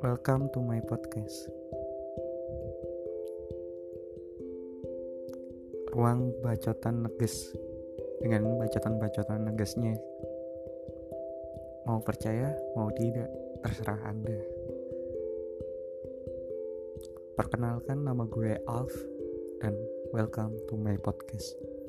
Welcome to my podcast. Ruang bacotan neges dengan bacotan-bacotan negesnya. Mau percaya, mau tidak, terserah Anda. Perkenalkan nama gue Alf dan welcome to my podcast.